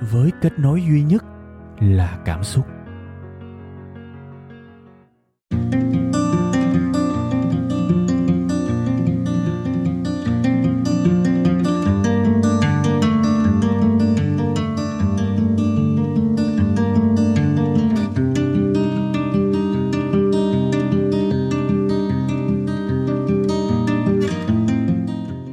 với kết nối duy nhất là cảm xúc.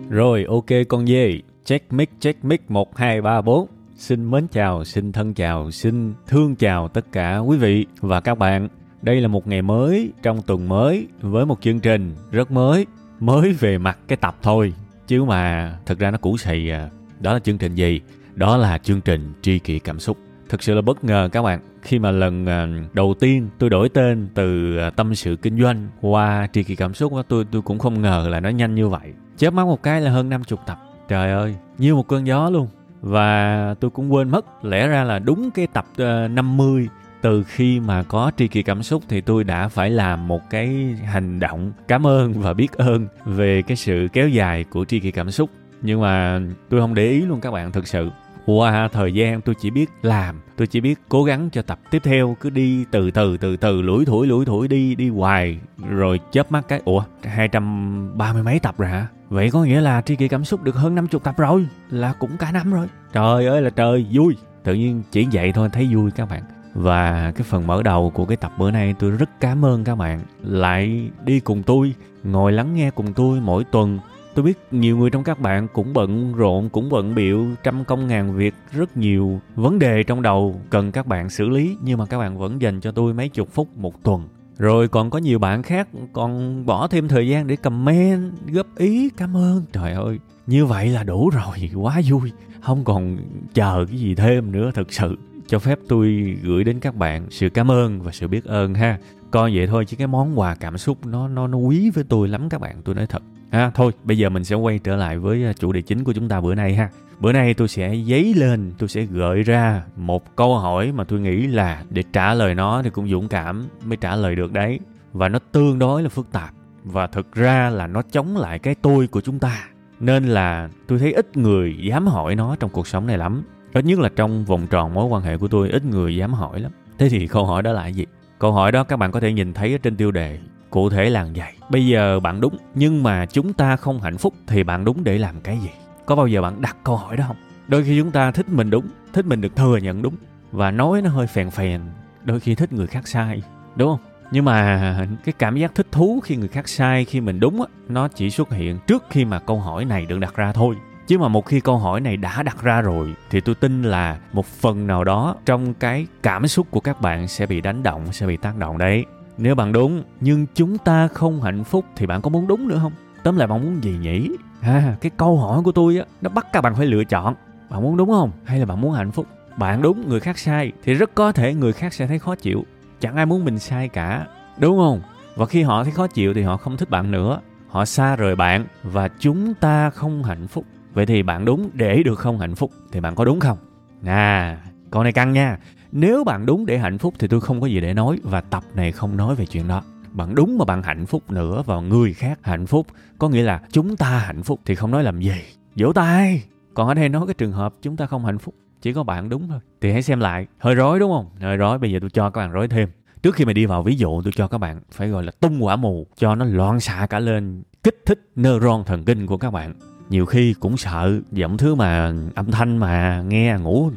Rồi ok con dê, check mic check mic. 1 2 3 4. Xin mến chào, xin thân chào, xin thương chào tất cả quý vị và các bạn. Đây là một ngày mới trong tuần mới với một chương trình rất mới, mới về mặt cái tập thôi. Chứ mà thực ra nó cũ xì à. Đó là chương trình gì? Đó là chương trình tri kỷ cảm xúc. Thực sự là bất ngờ các bạn khi mà lần à, đầu tiên tôi đổi tên từ à, tâm sự kinh doanh qua tri kỷ cảm xúc tôi tôi cũng không ngờ là nó nhanh như vậy chớp mắt một cái là hơn 50 tập trời ơi như một cơn gió luôn và tôi cũng quên mất lẽ ra là đúng cái tập ờ, uh, 50 từ khi mà có tri kỳ cảm xúc thì tôi đã phải làm một cái hành động cảm ơn và biết ơn về cái sự kéo dài của tri kỳ cảm xúc. Nhưng mà tôi không để ý luôn các bạn thực sự qua à, thời gian tôi chỉ biết làm, tôi chỉ biết cố gắng cho tập tiếp theo, cứ đi từ từ từ từ, lủi thủi lủi thủi, đi đi hoài, rồi chớp mắt cái, ủa, hai trăm ba mươi mấy tập rồi hả? Vậy có nghĩa là tri kỷ cảm xúc được hơn 50 tập rồi, là cũng cả năm rồi. Trời ơi là trời, vui. Tự nhiên chỉ vậy thôi, thấy vui các bạn. Và cái phần mở đầu của cái tập bữa nay tôi rất cảm ơn các bạn. Lại đi cùng tôi, ngồi lắng nghe cùng tôi mỗi tuần tôi biết nhiều người trong các bạn cũng bận rộn, cũng bận biệu trăm công ngàn việc, rất nhiều vấn đề trong đầu cần các bạn xử lý, nhưng mà các bạn vẫn dành cho tôi mấy chục phút một tuần. Rồi còn có nhiều bạn khác còn bỏ thêm thời gian để comment, góp ý, cảm ơn. Trời ơi, như vậy là đủ rồi, quá vui. Không còn chờ cái gì thêm nữa thực sự. Cho phép tôi gửi đến các bạn sự cảm ơn và sự biết ơn ha. Coi vậy thôi, chứ cái món quà cảm xúc nó nó nó quý với tôi lắm các bạn, tôi nói thật ha thôi, bây giờ mình sẽ quay trở lại với à, chủ đề chính của chúng ta bữa nay ha. Bữa nay tôi sẽ dấy lên, tôi sẽ gợi ra một câu hỏi mà tôi nghĩ là để trả lời nó thì cũng dũng cảm mới trả lời được đấy. Và nó tương đối là phức tạp, và thực ra là nó chống lại cái tôi của chúng ta. Nên là tôi thấy ít người dám hỏi nó trong cuộc sống này lắm. Ít nhất là trong vòng tròn mối quan hệ của tôi, ít người dám hỏi lắm. Thế thì câu hỏi đó là gì? Câu hỏi đó các bạn có thể nhìn thấy ở trên tiêu đề cụ thể là vậy. Bây giờ bạn đúng, nhưng mà chúng ta không hạnh phúc thì bạn đúng để làm cái gì? Có bao giờ bạn đặt câu hỏi đó không? Đôi khi chúng ta thích mình đúng, thích mình được thừa nhận đúng, và nói nó hơi phèn phèn, đôi khi thích người khác sai, đúng không? Nhưng mà cái cảm giác thích thú khi người khác sai, khi mình đúng á, nó chỉ xuất hiện trước khi mà câu hỏi này được đặt ra thôi. Chứ mà một khi câu hỏi này đã đặt ra rồi, thì tôi tin là một phần nào đó trong cái cảm xúc của các bạn sẽ bị đánh động, sẽ bị tác động đấy nếu bạn đúng, nhưng chúng ta không hạnh phúc thì bạn có muốn đúng nữa không? Tóm lại bạn muốn gì nhỉ? Ha cái câu hỏi của tôi á, nó bắt các bạn phải lựa chọn. Bạn muốn đúng không? Hay là bạn muốn hạnh phúc? Bạn đúng, người khác sai, thì rất có thể người khác sẽ thấy khó chịu. Chẳng ai muốn mình sai cả, đúng không? Và khi họ thấy khó chịu thì họ không thích bạn nữa. Họ xa rời bạn và chúng ta không hạnh phúc. Vậy thì bạn đúng, để được không hạnh phúc thì bạn có đúng không? À câu này căng nha nếu bạn đúng để hạnh phúc thì tôi không có gì để nói và tập này không nói về chuyện đó. Bạn đúng mà bạn hạnh phúc nữa và người khác hạnh phúc, có nghĩa là chúng ta hạnh phúc thì không nói làm gì. Vỗ tay! Còn ở đây nói cái trường hợp chúng ta không hạnh phúc, chỉ có bạn đúng thôi. Thì hãy xem lại. Hơi rối đúng không? Hơi rối, bây giờ tôi cho các bạn rối thêm. Trước khi mà đi vào ví dụ, tôi cho các bạn phải gọi là tung quả mù, cho nó loạn xạ cả lên kích thích neuron thần kinh của các bạn nhiều khi cũng sợ giọng thứ mà âm thanh mà nghe ngủ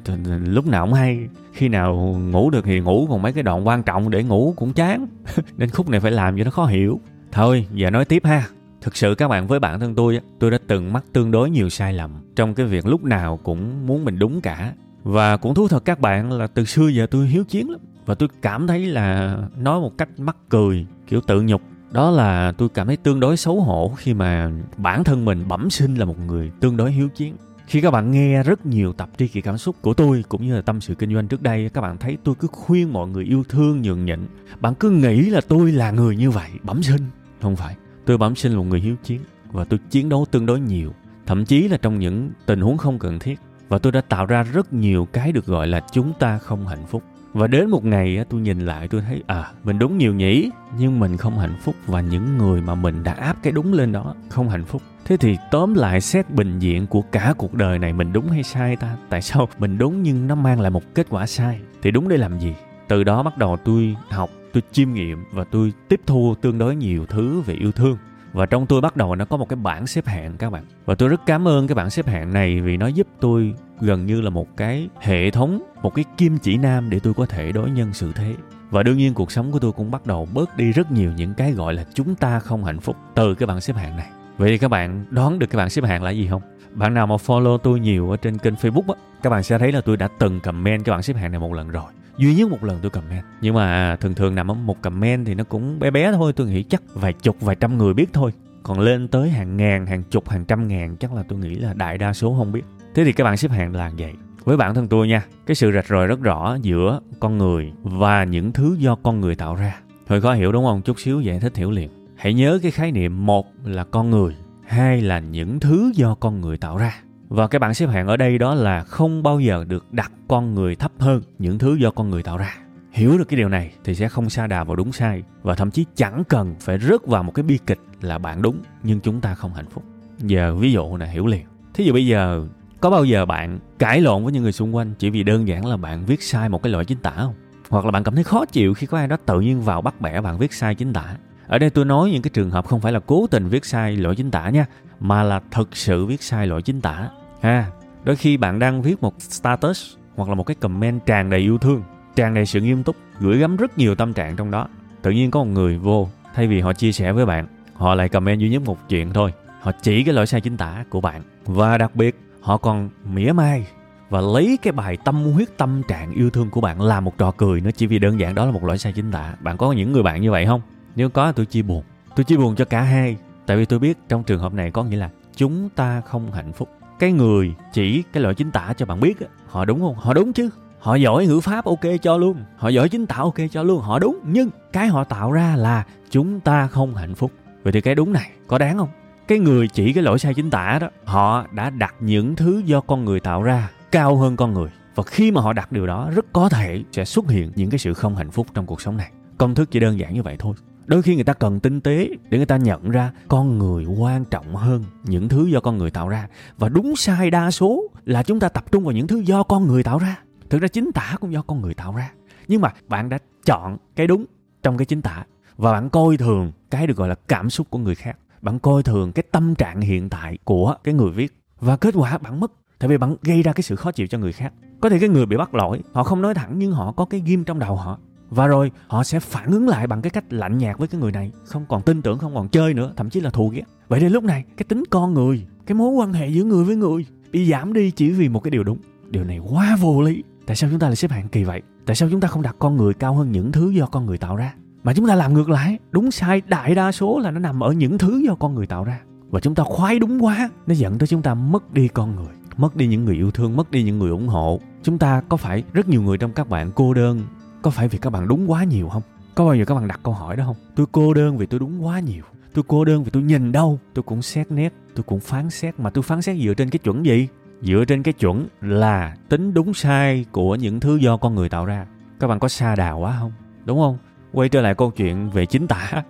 lúc nào cũng hay. Khi nào ngủ được thì ngủ còn mấy cái đoạn quan trọng để ngủ cũng chán. Nên khúc này phải làm cho nó khó hiểu. Thôi, giờ nói tiếp ha. Thực sự các bạn với bản thân tôi tôi đã từng mắc tương đối nhiều sai lầm trong cái việc lúc nào cũng muốn mình đúng cả. Và cũng thú thật các bạn là từ xưa giờ tôi hiếu chiến lắm. Và tôi cảm thấy là nói một cách mắc cười, kiểu tự nhục đó là tôi cảm thấy tương đối xấu hổ khi mà bản thân mình bẩm sinh là một người tương đối hiếu chiến. Khi các bạn nghe rất nhiều tập tri kỷ cảm xúc của tôi cũng như là tâm sự kinh doanh trước đây, các bạn thấy tôi cứ khuyên mọi người yêu thương, nhường nhịn. Bạn cứ nghĩ là tôi là người như vậy, bẩm sinh. Không phải, tôi bẩm sinh là một người hiếu chiến và tôi chiến đấu tương đối nhiều. Thậm chí là trong những tình huống không cần thiết và tôi đã tạo ra rất nhiều cái được gọi là chúng ta không hạnh phúc và đến một ngày tôi nhìn lại, tôi thấy à mình đúng nhiều nhỉ? Nhưng mình không hạnh phúc và những người mà mình đã áp cái đúng lên đó, không hạnh phúc. Thế thì tóm lại xét bình diện của cả cuộc đời này, mình đúng hay sai ta? Tại sao mình đúng nhưng nó mang lại một kết quả sai? Thì đúng để làm gì? Từ đó bắt đầu tôi học, tôi chiêm nghiệm và tôi tiếp thu tương đối nhiều thứ về yêu thương. Và trong tôi bắt đầu nó có một cái bảng xếp hạng các bạn. Và tôi rất cảm ơn cái bảng xếp hạng này vì nó giúp tôi gần như là một cái hệ thống, một cái kim chỉ nam để tôi có thể đối nhân xử thế. Và đương nhiên cuộc sống của tôi cũng bắt đầu bớt đi rất nhiều những cái gọi là chúng ta không hạnh phúc từ cái bảng xếp hạng này. Vậy thì các bạn đoán được cái bảng xếp hạng là gì không? Bạn nào mà follow tôi nhiều ở trên kênh facebook á, các bạn sẽ thấy là tôi đã từng comment cái bảng xếp hạng này một lần rồi. Duy nhất một lần tôi comment. Nhưng mà thường thường nằm ở một comment thì nó cũng bé bé thôi, tôi nghĩ chắc vài chục, vài trăm người biết thôi. Còn lên tới hàng ngàn, hàng chục, hàng trăm ngàn chắc là tôi nghĩ là đại đa số không biết thế thì các bạn xếp hạng là vậy. Với bản thân tôi nha, cái sự rạch ròi rất rõ giữa con người và những thứ do con người tạo ra. Hơi khó hiểu đúng không? Chút xíu giải thích hiểu liền. Hãy nhớ cái khái niệm một là con người, hai là những thứ do con người tạo ra. Và cái bảng xếp hạng ở đây đó là không bao giờ được đặt con người thấp hơn những thứ do con người tạo ra. Hiểu được cái điều này thì sẽ không xa đà vào đúng sai và thậm chí chẳng cần phải rớt vào một cái bi kịch là bạn đúng, nhưng chúng ta không hạnh phúc. Giờ ví dụ là hiểu liền. Thí dụ bây giờ có bao giờ bạn cãi lộn với những người xung quanh chỉ vì đơn giản là bạn viết sai một cái loại chính tả không? Hoặc là bạn cảm thấy khó chịu khi có ai đó tự nhiên vào bắt bẻ bạn viết sai chính tả? Ở đây tôi nói những cái trường hợp không phải là cố tình viết sai lỗi chính tả nha, mà là thực sự viết sai lỗi chính tả. Ha đôi khi bạn đang viết một status hoặc là một cái comment tràn đầy yêu thương, tràn đầy sự nghiêm túc, gửi gắm rất nhiều tâm trạng trong đó. Tự nhiên có một người vô, thay vì họ chia sẻ với bạn, họ lại comment duy nhất một chuyện thôi. Họ chỉ cái lỗi sai chính tả của bạn. Và đặc biệt họ còn mỉa mai và lấy cái bài tâm huyết tâm trạng yêu thương của bạn làm một trò cười nữa, chỉ vì đơn giản đó là một lỗi sai chính tả. Bạn có những người bạn như vậy không? Nếu có, tôi chia buồn. Tôi chia buồn cho cả hai, tại vì tôi biết trong trường hợp này có nghĩa là chúng ta không hạnh phúc. Cái người chỉ cái lỗi chính tả cho bạn biết họ đúng không? Họ đúng chứ. Họ giỏi ngữ pháp ok cho luôn. Họ giỏi chính tả ok cho luôn. Họ đúng, nhưng cái họ tạo ra là chúng ta không hạnh phúc. Vậy thì cái đúng này có đáng không? Cái người chỉ cái lỗi sai chính tả đó, họ đã đặt những thứ do con người tạo ra cao hơn con người. Và khi mà họ đặt điều đó, rất có thể sẽ xuất hiện những cái sự không hạnh phúc trong cuộc sống này. Công thức chỉ đơn giản như vậy thôi. Đôi khi người ta cần tinh tế để người ta nhận ra con người quan trọng hơn những thứ do con người tạo ra. Và đúng sai đa số là chúng ta tập trung vào những thứ do con người tạo ra. Thực ra chính tả cũng do con người tạo ra. Nhưng mà bạn đã chọn cái đúng trong cái chính tả. Và bạn coi thường cái được gọi là cảm xúc của người khác bạn coi thường cái tâm trạng hiện tại của cái người viết. Và kết quả bạn mất, tại vì bạn gây ra cái sự khó chịu cho người khác. Có thể cái người bị bắt lỗi, họ không nói thẳng nhưng họ có cái ghim trong đầu họ. Và rồi, họ sẽ phản ứng lại bằng cái cách lạnh nhạt với cái người này, không còn tin tưởng, không còn chơi nữa, thậm chí là thù ghét. Vậy nên lúc này, cái tính con người, cái mối quan hệ giữa người với người bị giảm đi chỉ vì một cái điều đúng. Điều này quá vô lý. Tại sao chúng ta lại xếp hạng kỳ vậy? Tại sao chúng ta không đặt con người cao hơn những thứ do con người tạo ra? Mà chúng ta làm ngược lại, đúng sai, đại đa số là nó nằm ở những thứ do con người tạo ra. Và chúng ta khoái đúng quá, nó dẫn tới chúng ta mất đi con người, mất đi những người yêu thương, mất đi những người ủng hộ. Chúng ta có phải rất nhiều người trong các bạn cô đơn? Có phải vì các bạn đúng quá nhiều không? Có bao giờ các bạn đặt câu hỏi đó không? Tôi cô đơn vì tôi đúng quá nhiều. Tôi cô đơn vì tôi nhìn đâu? Tôi cũng xét nét, tôi cũng phán xét. Mà tôi phán xét dựa trên cái chuẩn gì? Dựa trên cái chuẩn là tính đúng sai của những thứ do con người tạo ra. Các bạn có xa đà quá không? Đúng không? Quay trở lại câu chuyện về chính tả.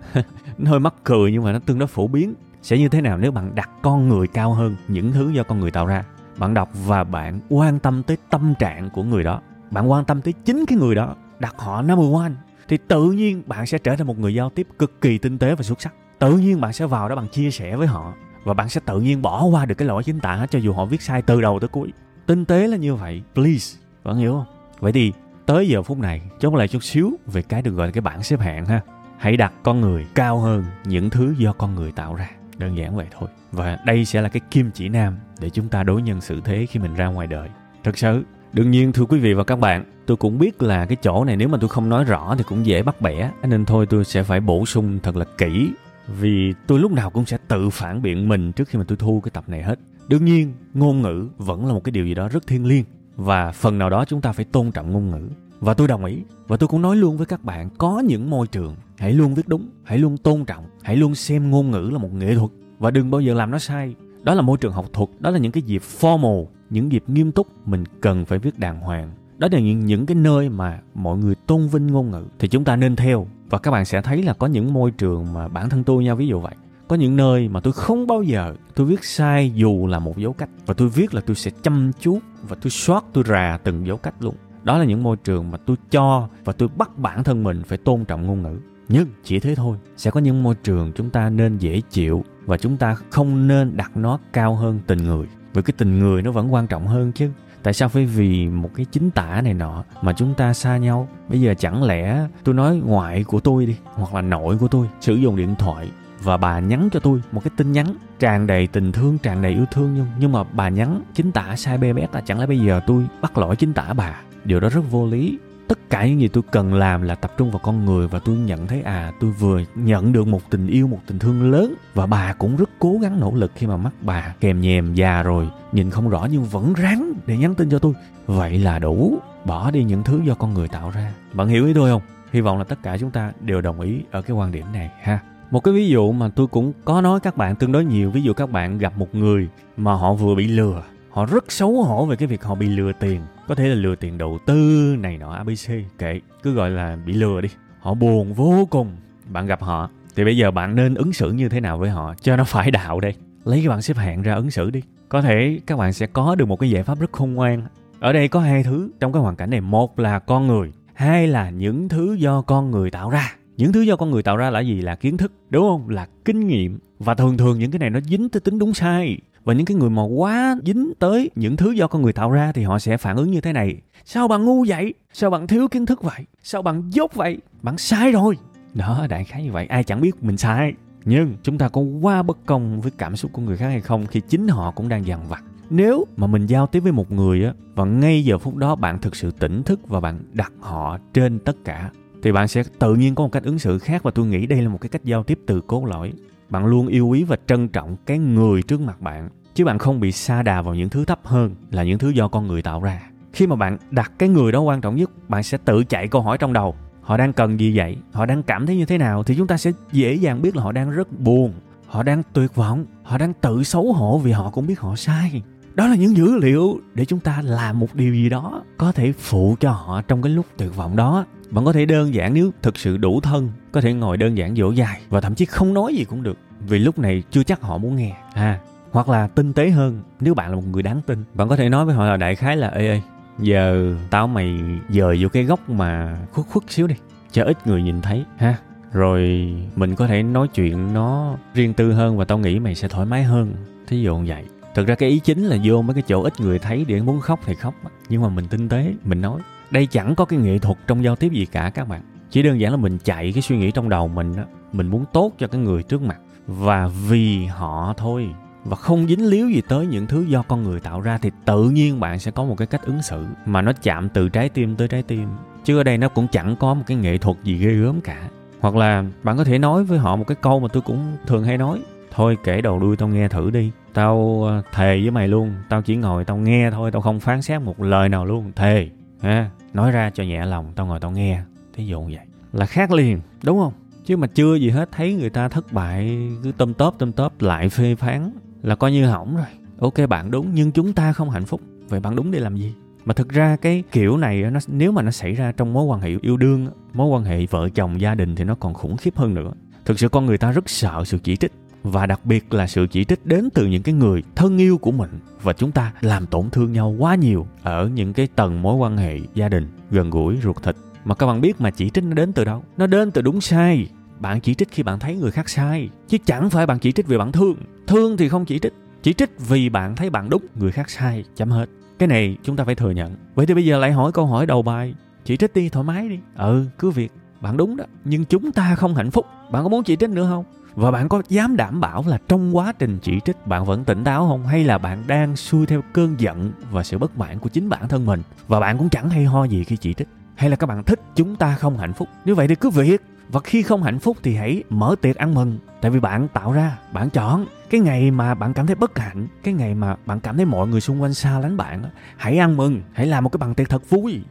Nó hơi mắc cười nhưng mà nó tương đối phổ biến. Sẽ như thế nào nếu bạn đặt con người cao hơn, những thứ do con người tạo ra? Bạn đọc và bạn quan tâm tới tâm trạng của người đó. Bạn quan tâm tới chính cái người đó, đặt họ number one, thì tự nhiên bạn sẽ trở thành một người giao tiếp cực kỳ tinh tế và xuất sắc. Tự nhiên bạn sẽ vào đó bạn chia sẻ với họ, và bạn sẽ tự nhiên bỏ qua được cái lỗi chính tả cho dù họ viết sai từ đầu tới cuối. Tinh tế là như vậy, please. Bạn hiểu không? Vậy thì tới giờ phút này chống lại chút xíu về cái được gọi là cái bảng xếp hạng ha. Hãy đặt con người cao hơn những thứ do con người tạo ra. Đơn giản vậy thôi. Và đây sẽ là cái kim chỉ nam để chúng ta đối nhân xử thế khi mình ra ngoài đời. Thật sự, đương nhiên thưa quý vị và các bạn, tôi cũng biết là cái chỗ này nếu mà tôi không nói rõ thì cũng dễ bắt bẻ, nên thôi tôi sẽ phải bổ sung thật là kỹ. Vì tôi lúc nào cũng sẽ tự phản biện mình trước khi mà tôi thu cái tập này hết. Đương nhiên, ngôn ngữ vẫn là một cái điều gì đó rất thiêng liêng. Và phần nào đó chúng ta phải tôn trọng ngôn ngữ và tôi đồng ý. Và tôi cũng nói luôn với các bạn, có những môi trường, hãy luôn viết đúng, hãy luôn tôn trọng, hãy luôn xem ngôn ngữ là một nghệ thuật. Và đừng bao giờ làm nó sai. Đó là môi trường học thuật, đó là những cái dịp formal, những dịp nghiêm túc mình cần phải viết đàng hoàng. Đó là những những cái nơi mà mọi người tôn vinh ngôn ngữ. Thì chúng ta nên theo. Và các bạn sẽ thấy là có những môi trường mà bản thân tôi nha, ví dụ vậy. Có những nơi mà tôi không bao giờ tôi viết sai dù là một dấu cách. Và tôi viết là tôi sẽ chăm chút và tôi soát tôi rà từng dấu cách luôn đó là những môi trường mà tôi cho và tôi bắt bản thân mình phải tôn trọng ngôn ngữ. Nhưng chỉ thế thôi, sẽ có những môi trường chúng ta nên dễ chịu và chúng ta không nên đặt nó cao hơn tình người. Vì cái tình người nó vẫn quan trọng hơn chứ. Tại sao phải vì một cái chính tả này nọ mà chúng ta xa nhau? Bây giờ chẳng lẽ tôi nói ngoại của tôi đi, hoặc là nội của tôi, sử dụng điện thoại và bà nhắn cho tôi một cái tin nhắn tràn đầy tình thương, tràn đầy yêu thương nhưng nhưng mà bà nhắn, chính tả sai bê bét là chẳng lẽ bây giờ tôi bắt lỗi chính tả bà? Điều đó rất vô lý. Tất cả những gì tôi cần làm là tập trung vào con người và tôi nhận thấy à tôi vừa nhận được một tình yêu, một tình thương lớn. Và bà cũng rất cố gắng nỗ lực khi mà mắt bà kèm nhèm già rồi, nhìn không rõ nhưng vẫn ráng để nhắn tin cho tôi. Vậy là đủ. Bỏ đi những thứ do con người tạo ra. Bạn hiểu ý tôi không? Hy vọng là tất cả chúng ta đều đồng ý ở cái quan điểm này ha một cái ví dụ mà tôi cũng có nói các bạn, tương đối nhiều ví dụ các bạn gặp một người mà họ vừa bị lừa. Họ rất xấu hổ về cái việc họ bị lừa tiền. Có thể là lừa tiền đầu tư này nọ abc kệ. Cứ gọi là bị lừa đi. Họ buồn vô cùng. Bạn gặp họ, thì bây giờ bạn nên ứng xử như thế nào với họ cho nó phải đạo đây? Lấy cái bảng xếp hạng ra ứng xử đi. Có thể các bạn sẽ có được một cái giải pháp rất khôn ngoan. Ở đây có hai thứ trong cái hoàn cảnh này. Một là con người, hai là những thứ do con người tạo ra những thứ do con người tạo ra là gì? Là kiến thức, đúng không? Là kinh nghiệm. Và thường thường những cái này nó dính tới tính đúng sai. Và những cái người mà quá dính tới những thứ do con người tạo ra thì họ sẽ phản ứng như thế này. Sao bạn ngu vậy? Sao bạn thiếu kiến thức vậy? Sao bạn dốt vậy? Bạn sai rồi. Đó, đại khái như vậy. Ai chẳng biết mình sai. Nhưng chúng ta có quá bất công với cảm xúc của người khác hay không khi chính họ cũng đang dằn vặt. Nếu mà mình giao tiếp với một người á, và ngay giờ phút đó bạn thực sự tỉnh thức và bạn đặt họ trên tất cả thì bạn sẽ tự nhiên có một cách ứng xử khác và tôi nghĩ đây là một cái cách giao tiếp từ cốt lõi. Bạn luôn yêu quý và trân trọng cái người trước mặt bạn, chứ bạn không bị sa đà vào những thứ thấp hơn là những thứ do con người tạo ra. Khi mà bạn đặt cái người đó quan trọng nhất, bạn sẽ tự chạy câu hỏi trong đầu. Họ đang cần gì vậy? Họ đang cảm thấy như thế nào? Thì chúng ta sẽ dễ dàng biết là họ đang rất buồn, họ đang tuyệt vọng, họ đang tự xấu hổ vì họ cũng biết họ sai đó là những dữ liệu để chúng ta làm một điều gì đó có thể phụ cho họ trong cái lúc tuyệt vọng đó. Bạn có thể đơn giản, nếu thực sự đủ thân, có thể ngồi đơn giản dỗ dài và thậm chí không nói gì cũng được, vì lúc này chưa chắc họ muốn nghe à hoặc là tinh tế hơn, nếu bạn là một người đáng tin, bạn có thể nói với họ là đại khái là, ê ê, giờ tao mày dời vô cái góc mà khuất khuất xíu đi, cho ít người nhìn thấy, ha. Rồi mình có thể nói chuyện nó riêng tư hơn và tao nghĩ mày sẽ thoải mái hơn. Thí dụ như vậy thực ra cái ý chính là vô mấy cái chỗ ít người thấy để muốn khóc thì khóc. Nhưng mà mình tinh tế, mình nói. Đây chẳng có cái nghệ thuật trong giao tiếp gì cả các bạn. Chỉ đơn giản là mình chạy cái suy nghĩ trong đầu mình đó. Mình muốn tốt cho cái người trước mặt. Và vì họ thôi. Và không dính líu gì tới những thứ do con người tạo ra thì tự nhiên bạn sẽ có một cái cách ứng xử mà nó chạm từ trái tim tới trái tim. Chứ ở đây nó cũng chẳng có một cái nghệ thuật gì ghê gớm cả. Hoặc là bạn có thể nói với họ một cái câu mà tôi cũng thường hay nói thôi kể đầu đuôi tao nghe thử đi. Tao ờ, thề với mày luôn, tao chỉ ngồi tao nghe thôi, tao không phán xét một lời nào luôn. Thề, ha? Nói ra cho nhẹ lòng, tao ngồi tao nghe. Thí dụ vậy. Là khác liền, đúng không? Chứ mà chưa gì hết thấy người ta thất bại, cứ tôm tóp tôm tóp lại phê phán, là coi như hỏng rồi. Ok, bạn đúng, nhưng chúng ta không hạnh phúc. Vậy bạn đúng để làm gì? Mà thực ra cái kiểu này nó, nếu mà nó xảy ra trong mối quan hệ yêu đương mối quan hệ vợ chồng gia đình thì nó còn khủng khiếp hơn nữa. Thực sự con người ta rất sợ sự chỉ trích và đặc biệt là sự chỉ trích đến từ những cái người thân yêu của mình. Và chúng ta làm tổn thương nhau quá nhiều ở những cái tầng mối quan hệ gia đình, gần gũi, ruột thịt. Mà các bạn biết mà chỉ trích nó đến từ đâu? Nó đến từ đúng sai. Bạn chỉ trích khi bạn thấy người khác sai. Chứ chẳng phải bạn chỉ trích vì bạn thương. Thương thì không chỉ trích. Chỉ trích vì bạn thấy bạn đúng, người khác sai, chấm hết. Cái này chúng ta phải thừa nhận. Vậy thì bây giờ lại hỏi câu hỏi đầu bài. Chỉ trích đi, thoải mái đi. Ừ cứ việc. Bạn đúng đó, nhưng chúng ta không hạnh phúc. Bạn có muốn chỉ trích nữa không? Và bạn có dám đảm bảo là trong quá trình chỉ trích bạn vẫn tỉnh táo không? Hay là bạn đang xuôi theo cơn giận và sự bất mãn của chính bản thân mình? Và bạn cũng chẳng hay ho gì khi chỉ trích? Hay là các bạn thích chúng ta không hạnh phúc? Nếu vậy thì cứ việc. Và khi không hạnh phúc thì hãy mở tiệc ăn mừng. Tại vì bạn tạo ra, bạn chọn. Cái ngày mà bạn cảm thấy bất hạnh, cái ngày mà bạn cảm thấy mọi người xung quanh xa lánh bạn hãy ăn mừng. Hãy làm một cái bàn tiệc thật vui.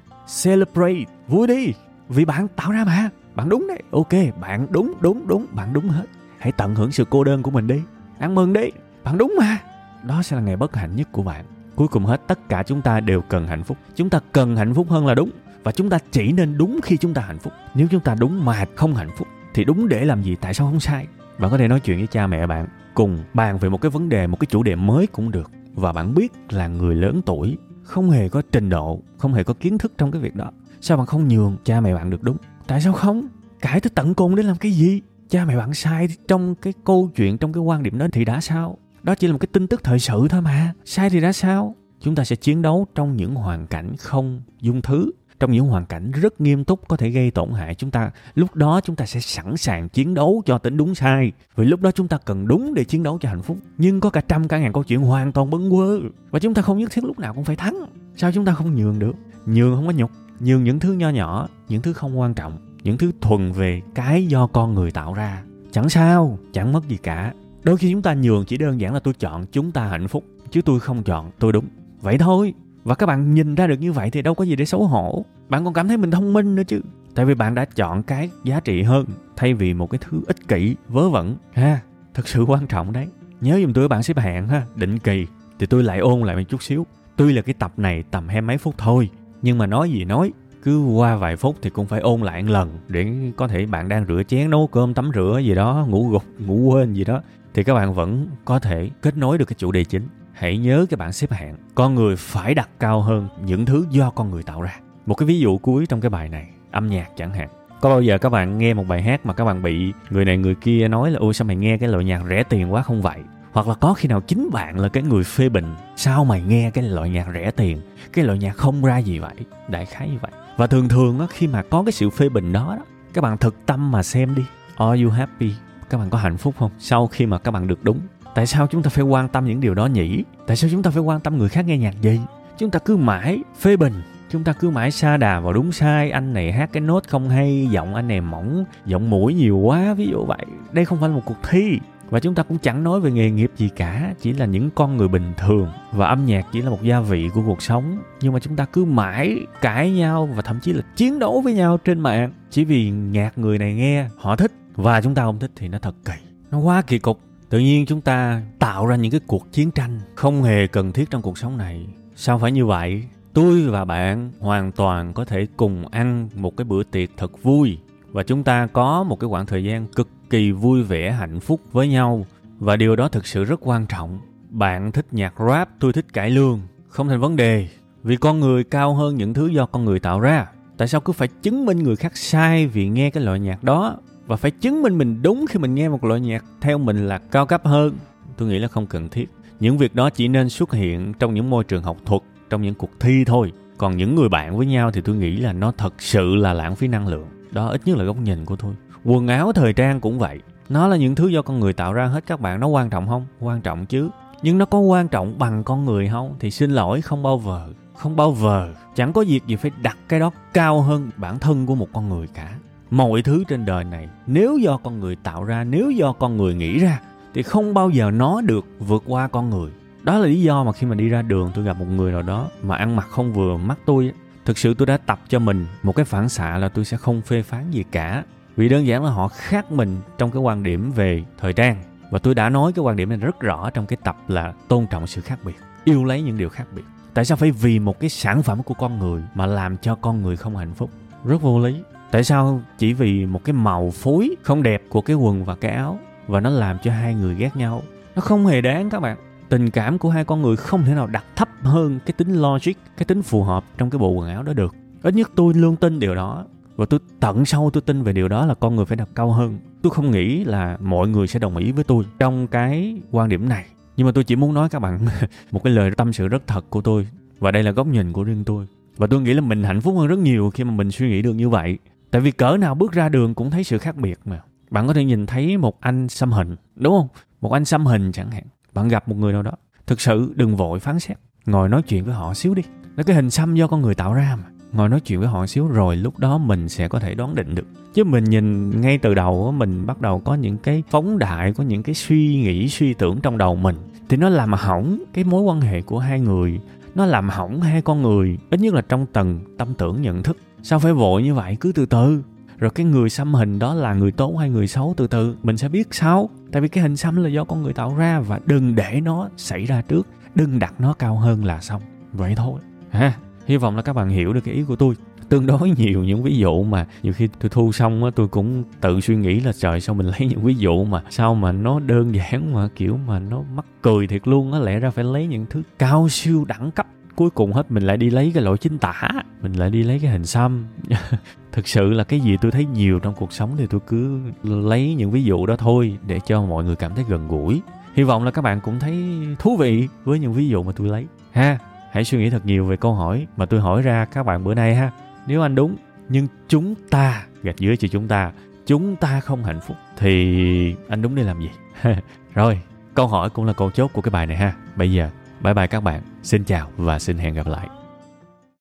Celebrate. Vui đi. Vì bạn tạo ra mà. Bạn đúng đấy. Ok, bạn đúng đúng đúng. Bạn đúng hết hãy tận hưởng sự cô đơn của mình đi. Ăn mừng đi. Bạn đúng mà. Đó sẽ là ngày bất hạnh nhất của bạn. Cuối cùng hết tất cả chúng ta đều cần hạnh phúc. Chúng ta cần hạnh phúc hơn là đúng. Và chúng ta chỉ nên đúng khi chúng ta hạnh phúc. Nếu chúng ta đúng mà không hạnh phúc thì đúng để làm gì? Tại sao không sai? Bạn có thể nói chuyện với cha mẹ bạn cùng bàn về một cái vấn đề một cái chủ đề mới cũng được. Và bạn biết là người lớn tuổi không hề có trình độ không hề có kiến thức trong cái việc đó. Sao bạn không nhường cha mẹ bạn được đúng? Tại sao không? Cãi tới tận cùng để làm cái gì cha mẹ bạn sai trong cái câu chuyện, trong cái quan điểm đó thì đã sao? Đó chỉ là một cái tin tức thời sự thôi mà. Sai thì đã sao? Chúng ta sẽ chiến đấu trong những hoàn cảnh không dung thứ, trong những hoàn cảnh rất nghiêm túc có thể gây tổn hại chúng ta. Lúc đó chúng ta sẽ sẵn sàng chiến đấu cho tính đúng sai. Vì lúc đó chúng ta cần đúng để chiến đấu cho hạnh phúc. Nhưng có cả trăm cả ngàn câu chuyện hoàn toàn bấn quơ. Và chúng ta không nhất thiết lúc nào cũng phải thắng. Sao chúng ta không nhường được? Nhường không có nhục. Nhường những thứ nho nhỏ, những thứ không quan trọng những thứ thuần về cái do con người tạo ra. Chẳng sao, chẳng mất gì cả. Đôi khi chúng ta nhường chỉ đơn giản là tôi chọn chúng ta hạnh phúc, chứ tôi không chọn tôi đúng. Vậy thôi. Và các bạn nhìn ra được như vậy thì đâu có gì để xấu hổ. Bạn còn cảm thấy mình thông minh nữa chứ. Tại vì bạn đã chọn cái giá trị hơn, thay vì một cái thứ ích kỷ, vớ vẩn. Ha, thật sự quan trọng đấy. Nhớ giùm tôi, bạn xếp hạng ha, định kỳ. Thì tôi lại ôn lại một chút xíu. Tuy là cái tập này tầm hai mấy phút thôi, nhưng mà nói gì nói cứ qua vài phút thì cũng phải ôn lại một lần để có thể bạn đang rửa chén, nấu cơm, tắm rửa gì đó, ngủ gục, ngủ quên gì đó, thì các bạn vẫn có thể kết nối được cái chủ đề chính. Hãy nhớ cái bảng xếp hạng. Con người phải đặt cao hơn những thứ do con người tạo ra. Một cái ví dụ cuối trong cái bài này, âm nhạc chẳng hạn. Có bao giờ các bạn nghe một bài hát mà các bạn bị người này người kia nói là, ôi, sao mày nghe cái loại nhạc rẻ tiền quá? Không vậy. Hoặc là có khi nào chính bạn là cái người phê bình, sao mày nghe cái loại nhạc rẻ tiền? Cái loại nhạc không ra gì vậy? Đại khái như vậy và thường thường á, khi mà có cái sự phê bình đó đó, các bạn thực tâm mà xem đi. Are you happy? Các bạn có hạnh phúc không? Sau khi mà các bạn được đúng, tại sao chúng ta phải quan tâm những điều đó nhỉ? Tại sao chúng ta phải quan tâm người khác nghe nhạc gì chúng ta cứ mãi phê bình, chúng ta cứ mãi xa đà vào đúng sai, anh này hát cái nốt không hay, giọng anh này mỏng, giọng mũi nhiều quá, ví dụ vậy. Đây không phải là một cuộc thi và chúng ta cũng chẳng nói về nghề nghiệp gì cả, chỉ là những con người bình thường. Và âm nhạc chỉ là một gia vị của cuộc sống. Nhưng mà chúng ta cứ mãi cãi nhau và thậm chí là chiến đấu với nhau trên mạng. Chỉ vì nhạc người này nghe, họ thích. Và chúng ta không thích thì nó thật kỳ. Nó quá kỳ cục. Tự nhiên chúng ta tạo ra những cái cuộc chiến tranh không hề cần thiết trong cuộc sống này. Sao phải như vậy? Tôi và bạn hoàn toàn có thể cùng ăn một cái bữa tiệc thật vui. Và chúng ta có một cái khoảng thời gian cực kỳ vui vẻ, hạnh phúc với nhau. Và điều đó thực sự rất quan trọng. Bạn thích nhạc rap, tôi thích cải lương. Không thành vấn đề. Vì con người cao hơn những thứ do con người tạo ra. Tại sao cứ phải chứng minh người khác sai vì nghe cái loại nhạc đó? Và phải chứng minh mình đúng khi mình nghe một loại nhạc theo mình là cao cấp hơn? Tôi nghĩ là không cần thiết. Những việc đó chỉ nên xuất hiện trong những môi trường học thuật, trong những cuộc thi thôi. Còn những người bạn với nhau thì tôi nghĩ là nó thật sự là lãng phí năng lượng. Đó, ít nhất là góc nhìn của tôi quần áo thời trang cũng vậy. Nó là những thứ do con người tạo ra hết các bạn. Nó quan trọng không? Quan trọng chứ. Nhưng nó có quan trọng bằng con người không? Thì xin lỗi, không bao giờ không bao giờ chẳng có việc gì phải đặt cái đó cao hơn bản thân của một con người cả. Mọi thứ trên đời này, nếu do con người tạo ra, nếu do con người nghĩ ra, thì không bao giờ nó được vượt qua con người. Đó là lý do mà khi mà đi ra đường, tôi gặp một người nào đó mà ăn mặc không vừa mắt tôi thực sự tôi đã tập cho mình một cái phản xạ là tôi sẽ không phê phán gì cả vì đơn giản là họ khác mình trong cái quan điểm về thời trang. Và tôi đã nói cái quan điểm này rất rõ trong cái tập là tôn trọng sự khác biệt yêu lấy những điều khác biệt. Tại sao phải vì một cái sản phẩm của con người mà làm cho con người không hạnh phúc? Rất vô lý. Tại sao chỉ vì một cái màu phối không đẹp của cái quần và cái áo và nó làm cho hai người ghét nhau? Nó không hề đáng các bạn. Tình cảm của hai con người không thể nào đặt thấp hơn cái tính logic cái tính phù hợp trong cái bộ quần áo đó được. Ít nhất tôi luôn tin điều đó và tôi tận sâu tôi tin về điều đó là con người phải đặt cao hơn. Tôi không nghĩ là mọi người sẽ đồng ý với tôi trong cái quan điểm này. Nhưng mà tôi chỉ muốn nói các bạn một cái lời tâm sự rất thật của tôi. Và đây là góc nhìn của riêng tôi. Và tôi nghĩ là mình hạnh phúc hơn rất nhiều khi mà mình suy nghĩ được như vậy. Tại vì cỡ nào bước ra đường cũng thấy sự khác biệt mà. Bạn có thể nhìn thấy một anh xăm hình, đúng không? Một anh xăm hình chẳng hạn. Bạn gặp một người nào đó. Thực sự đừng vội phán xét. Ngồi nói chuyện với họ xíu đi. Nó cái hình xăm do con người tạo ra mà ngồi nói chuyện với họ xíu, rồi lúc đó mình sẽ có thể đoán định được. Chứ mình nhìn ngay từ đầu mình bắt đầu có những cái phóng đại, có những cái suy nghĩ, suy tưởng trong đầu mình. Thì nó làm hỏng cái mối quan hệ của hai người, nó làm hỏng hai con người, ít nhất là trong tầng tâm tưởng nhận thức. Sao phải vội như vậy? Cứ từ từ. Rồi cái người xăm hình đó là người tốt hay người xấu? Từ từ, mình sẽ biết sau. Tại vì cái hình xăm là do con người tạo ra và đừng để nó xảy ra trước. Đừng đặt nó cao hơn là xong. Vậy thôi. Ha? Hy vọng là các bạn hiểu được cái ý của tôi. Tương đối nhiều những ví dụ mà nhiều khi tôi thu xong á, tôi cũng tự suy nghĩ là trời, sao mình lấy những ví dụ mà sao mà nó đơn giản mà, kiểu mà nó mắc cười thiệt luôn á. Lẽ ra phải lấy những thứ cao siêu đẳng cấp, cuối cùng hết mình lại đi lấy cái lỗi chính tả. Mình lại đi lấy cái hình xăm. Thực sự là cái gì tôi thấy nhiều trong cuộc sống thì tôi cứ lấy những ví dụ đó thôi, để cho mọi người cảm thấy gần gũi. Hy vọng là các bạn cũng thấy thú vị với những ví dụ mà tôi lấy. Ha! Hãy suy nghĩ thật nhiều về câu hỏi mà tôi hỏi ra các bạn bữa nay ha. Nếu anh đúng, nhưng chúng ta, gạch dưới chữ chúng ta chúng ta không hạnh phúc, thì anh đúng để làm gì? Rồi, câu hỏi cũng là câu chốt của cái bài này ha. Bây giờ, bye bye các bạn. Xin chào và xin hẹn gặp lại.